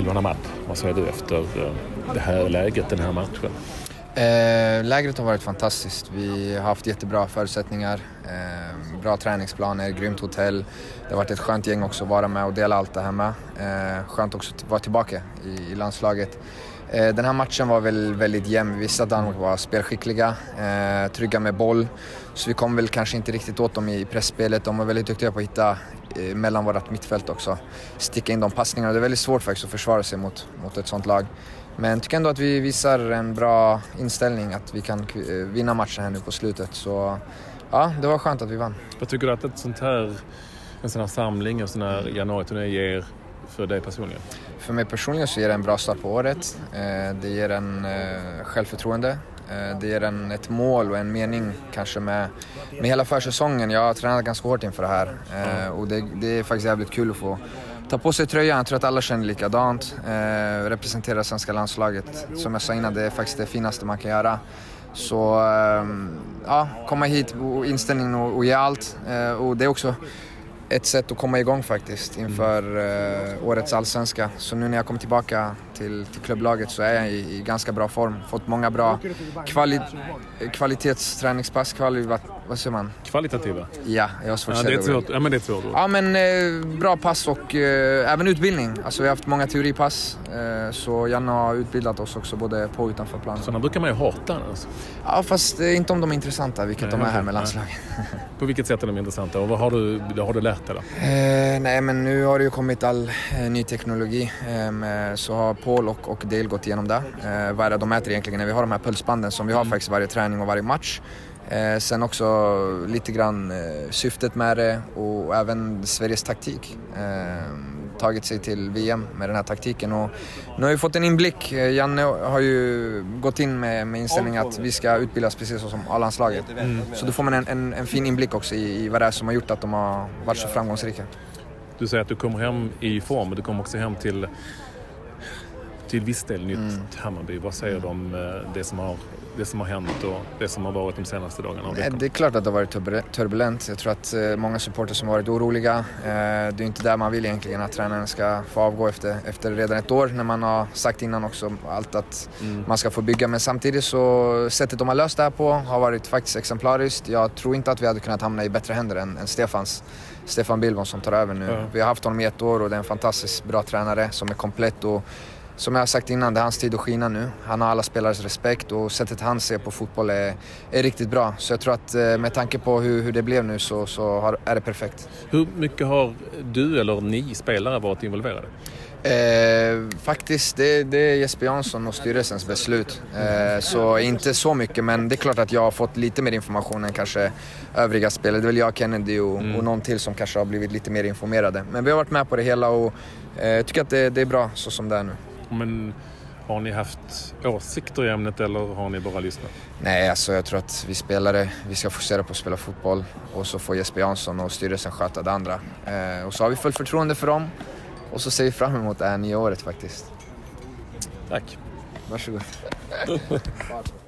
Ilona Matt, vad säger du efter eh, det här läget, den här matchen? Eh, lägret har varit fantastiskt. Vi har haft jättebra förutsättningar, eh, bra träningsplaner, grymt hotell. Det har varit ett skönt gäng också att vara med och dela allt det här med. Eh, skönt också att vara tillbaka i, i landslaget. Eh, den här matchen var väl väldigt jämn. Vi visste att Danmark var spelskickliga, eh, trygga med boll. Så vi kom väl kanske inte riktigt åt dem i pressspelet. De var väldigt duktiga på att hitta eh, mellan vårt mittfält också. Sticka in de passningarna. Det är väldigt svårt faktiskt att försvara sig mot, mot ett sånt lag. Men jag tycker ändå att vi visar en bra inställning att vi kan vinna matchen här nu på slutet. Så ja, det var skönt att vi vann. Vad tycker du att ett sånt här, en sån här samling, en sån här januariturné ger för dig personligen? För mig personligen så ger det en bra start på året. Eh, det ger en eh, självförtroende. Eh, det ger en ett mål och en mening kanske med, med hela försäsongen. Jag har tränat ganska hårt inför det här eh, och det, det är faktiskt jävligt kul att få ta på sig tröjan. Jag tror att alla känner likadant. Eh, representera svenska landslaget. Som jag sa innan, det är faktiskt det finaste man kan göra. Så eh, ja, komma hit, inställningen och, och ge allt. och det är också ett sätt att komma igång faktiskt inför uh, årets allsvenska. Så nu när jag kommer tillbaka till, till klubblaget så är jag i, i ganska bra form. Fått många bra kvali kvalitetsträningspass, kvali vad säger man? Kvalitativa? Ja, jag har svårt att säga det. Ja, men det är ett svårt ord. Ja, men eh, bra pass och eh, även utbildning. Alltså vi har haft många teoripass. Eh, så Janne har utbildat oss också både på och utanför planen. Sådana brukar man ju hata alltså. Ja, fast eh, inte om de är intressanta, vilket nej, de är här med landslaget. på vilket sätt är de intressanta och vad har du, har du lärt dig då? Eh, nej, men nu har det ju kommit all eh, ny teknologi. Så har Paul och, och Dale gått igenom det. Vad är det de äter egentligen när vi har de här pulsbanden som vi har mm. faktiskt varje träning och varje match. Eh, sen också lite grann eh, syftet med det och även Sveriges taktik. Eh, tagit sig till VM med den här taktiken och nu har vi fått en inblick. Eh, Janne har ju gått in med, med inställning att vi ska utbildas precis som A-landslaget. Mm. Så då får man en, en, en, fin inblick också i, i vad det är som har gjort att de har varit så framgångsrika. Du säger att du kommer hem i form, men du kommer också hem till till viss del nytt mm. Hammarby. Vad säger du om eh, det som har det som har hänt och det som har varit de senaste dagarna och Det är klart att det har varit turbulent. Jag tror att eh, många supporter som varit oroliga. Eh, det är inte där man vill egentligen att tränaren ska få avgå efter, efter redan ett år när man har sagt innan också allt att mm. man ska få bygga. Men samtidigt så sättet de har löst det här på har varit faktiskt exemplariskt. Jag tror inte att vi hade kunnat hamna i bättre händer än, än Stefans. Stefan Billborn som tar över nu. Mm. Vi har haft honom i ett år och det är en fantastiskt bra tränare som är komplett och som jag har sagt innan, det är hans tid att skina nu. Han har alla spelares respekt och sättet han ser på fotboll är, är riktigt bra. Så jag tror att eh, med tanke på hur, hur det blev nu så, så har, är det perfekt. Hur mycket har du eller ni spelare varit involverade? Eh, faktiskt, det, det, är Jesper Jansson och styrelsens beslut. Eh, så inte så mycket, men det är klart att jag har fått lite mer information än kanske övriga spelare. Det är väl jag, Kennedy och, mm. och någon till som kanske har blivit lite mer informerade. Men vi har varit med på det hela och eh, tycker att det, det är bra så som det är nu. Men har ni haft åsikter i ämnet eller har ni bara lyssnat? Nej, alltså jag tror att vi spelare, vi ska fokusera på att spela fotboll och så får Jesper Jansson och styrelsen sköta det andra. Eh, och så har vi fullt förtroende för dem och så ser vi fram emot det här nya året faktiskt. Tack. Varsågod.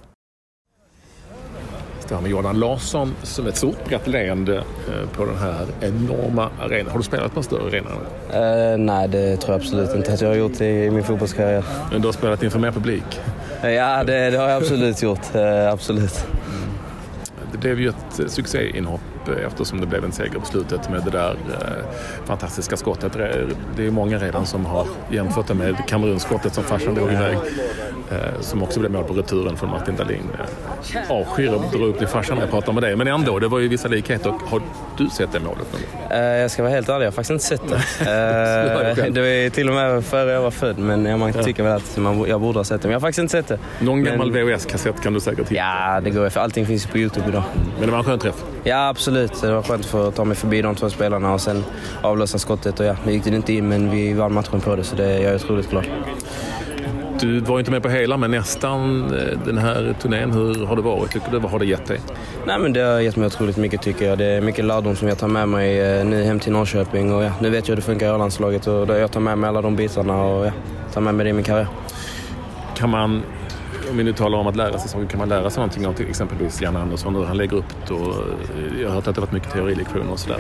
står med Jordan Larsson som ett stort gratulerande eh, på den här enorma arenan. Har du spelat på en större arena? Uh, nej, det tror jag absolut inte att jag har gjort i, min fotbollskarriär. Men du har spelat inför mer publik? Ja, det, det, har jag absolut gjort. Uh, absolut. Mm. Det blev ju ett succéinhopp Eh, eftersom det blev en seger på slutet med det där eh, fantastiska skottet. Det är många redan som har jämfört det med Kamerunskottet som farsan drog iväg. Eh, som också blev mål på returen från Martin Dahlin. Avskyr att dra upp till farsan när jag pratar med dig. Men ändå, det var ju vissa likheter. Har du sett det målet? Uh, jag ska vara helt ärlig, jag har faktiskt inte sett det. Uh, det var till och med före jag var född, men jag man tycker väl att man, jag borde ha sett det. Men jag har faktiskt inte sett det. Någon men... gammal VHS-kassett kan du säkert hitta? Ja, det går. För allting finns på Youtube idag. Men det var en skön träff? Ja, absolut. Det var skönt att få ta mig förbi de två spelarna och sen avlossa skottet. Och ja, nu gick det inte in, men vi vann matchen på det, så det, jag är otroligt glad. Du var inte med på hela, men nästan eh, den här turnén. Hur har det varit? Tycker du? Vad har det gett dig? Nej, men det har gett mig otroligt mycket tycker jag. Det är mycket lärdom som jag tar med mig eh, nu hem till Norrköping. Och ja, nu vet jag hur det funkar i A-landslaget och jag tar med mig alla de bitarna och ja, tar med mig det i min karriär. Kan man om vi nu talar om att lära sig saker, kan man lära sig någonting av till exempelvis Jan Andersson hur han lägger upp det? Och jag har hört att det varit mycket teorilektioner och sådär.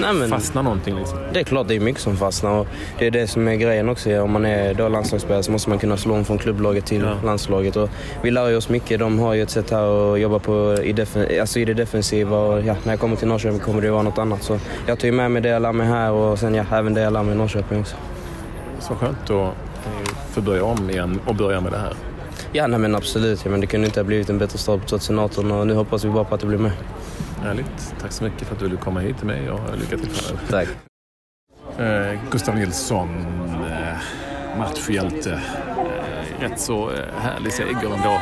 Nej, men, fastnar någonting liksom? Det är klart det är mycket som fastnar och det är det som är grejen också. Om man är då landslagsspelare så måste man kunna slå om från klubblaget till ja. landslaget. Och vi lär ju oss mycket. De har ju ett sätt här att jobba på i, defen alltså i det defensiva och ja, när jag kommer till Norrköping kommer det vara något annat. Så jag tar ju med mig det jag lär mig här och sen ja, även det jag lär mig i Norrköping också. Så skönt att få börja om igen och börja med det här. Ja, nej, men absolut. Ja, men det kunde inte ha blivit en bättre start på 2018 och nu hoppas vi bara på att det blir med. Härligt. Tack så mycket för att du ville komma hit till mig och lycka till framöver. Tack. Eh, Gustav Nilsson, eh, matchhjälte. Eh, rätt så eh, härlig seger ändå,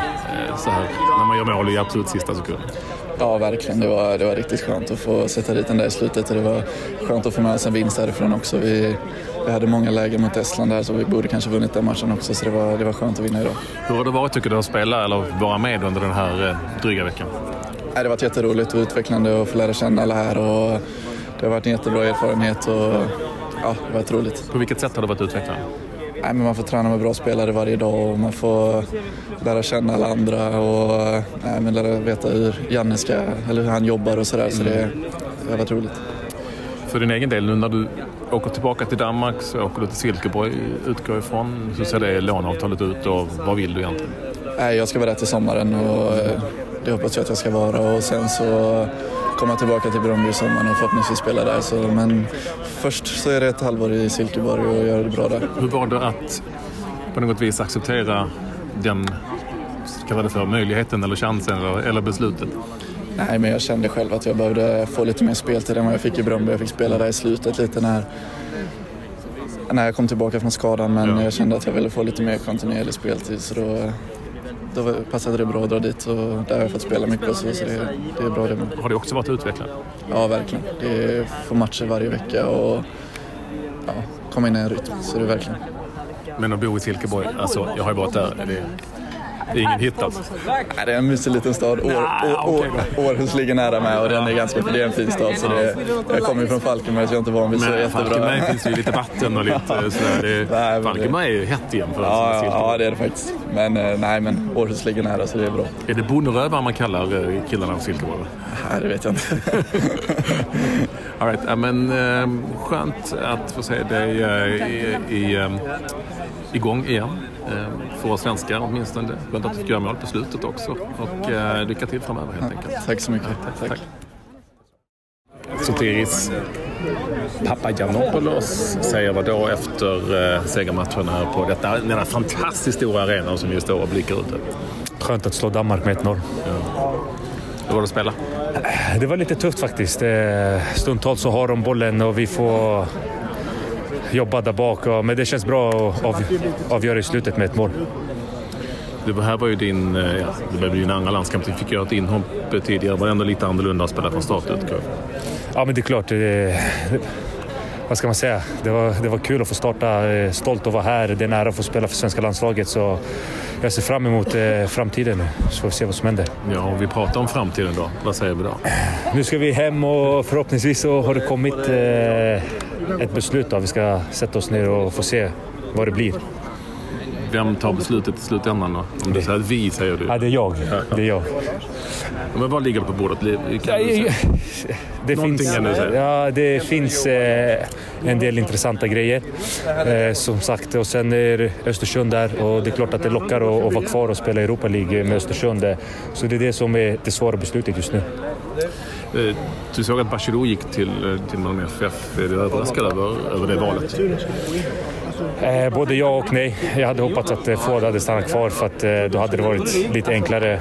eh, så här, när man gör mål i absolut sista sekunden. Ja, verkligen. Det var, det var riktigt skönt att få sätta dit den där i slutet och det var skönt att få med oss en vinst därifrån också. Vi, vi hade många lägen mot Estland där så vi borde kanske vunnit den matchen också så det var, det var skönt att vinna idag. Hur har det varit tycker du att spela eller vara med under den här eh, dryga veckan? det har varit jätteroligt och utvecklande att få lära känna alla här och det har varit en jättebra erfarenhet och ja, det har varit roligt. På vilket sätt har det varit utvecklande? Nej, men man får träna med bra spelare varje dag och man får lära känna alla andra och nej, men lära veta hur Janne ska, eller hur han jobbar och sådär. Så det, det har varit roligt. För din egen del, nu när du åker tillbaka till Danmark så åker du till Silkeborg, utgår ifrån. Hur ser det låneavtalet ut och vad vill du egentligen? Jag ska vara där till sommaren och eh, det hoppas jag att jag ska vara och sen så komma tillbaka till Bromby i sommar och förhoppningsvis spela där. Så, men först så är det ett halvår i Silkeborg och göra det bra där. Hur var det att på något vis acceptera den kalla det för, möjligheten eller chansen eller, eller beslutet? Nej, men jag kände själv att jag behövde få lite mer speltid än vad jag fick i Bromby. Jag fick spela där i slutet lite när, när jag kom tillbaka från skadan men ja. jag kände att jag ville få lite mer kontinuerlig speltid så då då passade det bra att dra dit och där har jag fått spela mycket så, så det, det är bra det med. Har det också varit utvecklande? Ja, verkligen. Det är få matcher varje vecka och ja, komma in i en rytm, så det är verkligen. Men att bo i Silkeborg, alltså jag har ju varit där. Det det är ingen hit alltså? Nej, det är en mysig liten stad. År, nah, år, okay, Århus ligger nära med och den är ganska, för det är en fin stad. Så det, jag kommer ju från Falkenberg så jag är inte van vid så Men jättebra. Falkenberg finns ju lite vatten och lite sådär. Det, Falkenberg är ju hett igen för ja, ja, det är det faktiskt. Men eh, nej, men Århus ligger nära så det är bra. Är det bonderövare man kallar eh, killarna av Silkeborg? Nej, det vet jag inte. All right, men eh, skönt att få se dig i, i, igång igen. Eh, för oss svenskar åtminstone. Skönt att du fick göra mål på slutet också. Och eh, lycka till framöver helt enkelt. Tack så mycket. Ja, tack. tack. Sotiris Papagiannopoulos säger vad då efter eh, segermatchen här på detta, denna fantastiskt stora arenan som just står och blickar ut. Skönt att slå Danmark med 1-0. Ja. Hur var det att spela? Det var lite tufft faktiskt. Eh, stundtals så har de bollen och vi får jobba där bak. Men det känns bra att av, avgöra i slutet med ett mål. Det här var ju din, eh, ja, det blev din andra landskamp. Du fick göra ett inhopp tidigare. Var det ändå lite annorlunda att spela från start? Ja, men det är klart. Det, vad ska man säga? Det var, det var kul att få starta. Eh, stolt att vara här. Det är nära att få spela för svenska landslaget. Så jag ser fram emot eh, framtiden nu, så får vi se vad som händer. Ja, om vi pratar om framtiden då. Vad säger vi då? Nu ska vi hem och förhoppningsvis så har det kommit ett beslut. Då. Vi ska sätta oss ner och få se vad det blir. Vem tar beslutet i slutändan då? Om du säger att vi, säger du. Ja, det är jag. Det är jag. Men vad ligger på bordet? Kan det finns, ja, det finns eh, en del intressanta grejer. Eh, som sagt, och sen är Östersund där och det är klart att det lockar att, att vara kvar och spela Europa League med Östersund. Så det är det som är det svåra beslutet just nu. Eh, du såg att Bachirou gick till, eh, till Malmö FF. Är du överraskad över, över det valet? Eh, både ja och nej. Jag hade hoppats att eh, Ford hade stannat kvar för att eh, då hade det varit lite enklare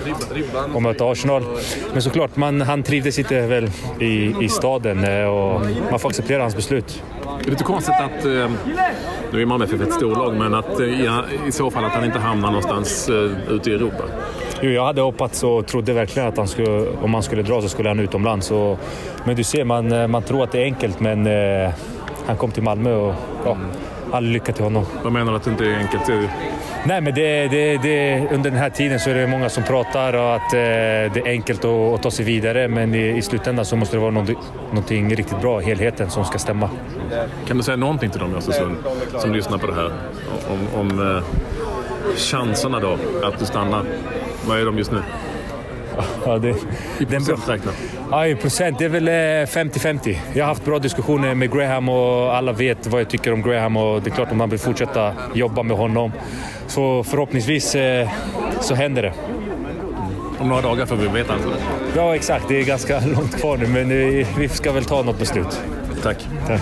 att möta Arsenal. Men såklart, man, han trivdes inte väl i, i staden eh, och man får acceptera hans beslut. Det är lite konstigt att, eh, nu är Malmö FF ett storlag, men att ja, i så fall att han inte hamnar någonstans ute i Europa. Jo, jag hade hoppats och trodde verkligen att han skulle, om han skulle dra så skulle han utomlands. Och, men du ser, man, man tror att det är enkelt men eh, han kom till Malmö och ja, all lycka till honom. Vad menar du att det inte är enkelt? Nej, men det, det, det, under den här tiden så är det många som pratar och att eh, det är enkelt att, att, ta sig vidare men i, i slutändan så måste det vara någonting, någonting riktigt bra, helheten, som ska stämma. Kan du säga någonting till dem i Östersund som lyssnar på det här om, om eh, chanserna då att du stannar? Vad är de just nu? Ja, det, I procent räknat? Ja, i procent. Det är väl 50-50. Jag har haft bra diskussioner med Graham och alla vet vad jag tycker om Graham och det är klart att man vill fortsätta jobba med honom. Så förhoppningsvis så händer det. Om några dagar får vi veta. Ja, exakt. Det är ganska långt kvar nu, men vi ska väl ta något beslut. Tack. Tack.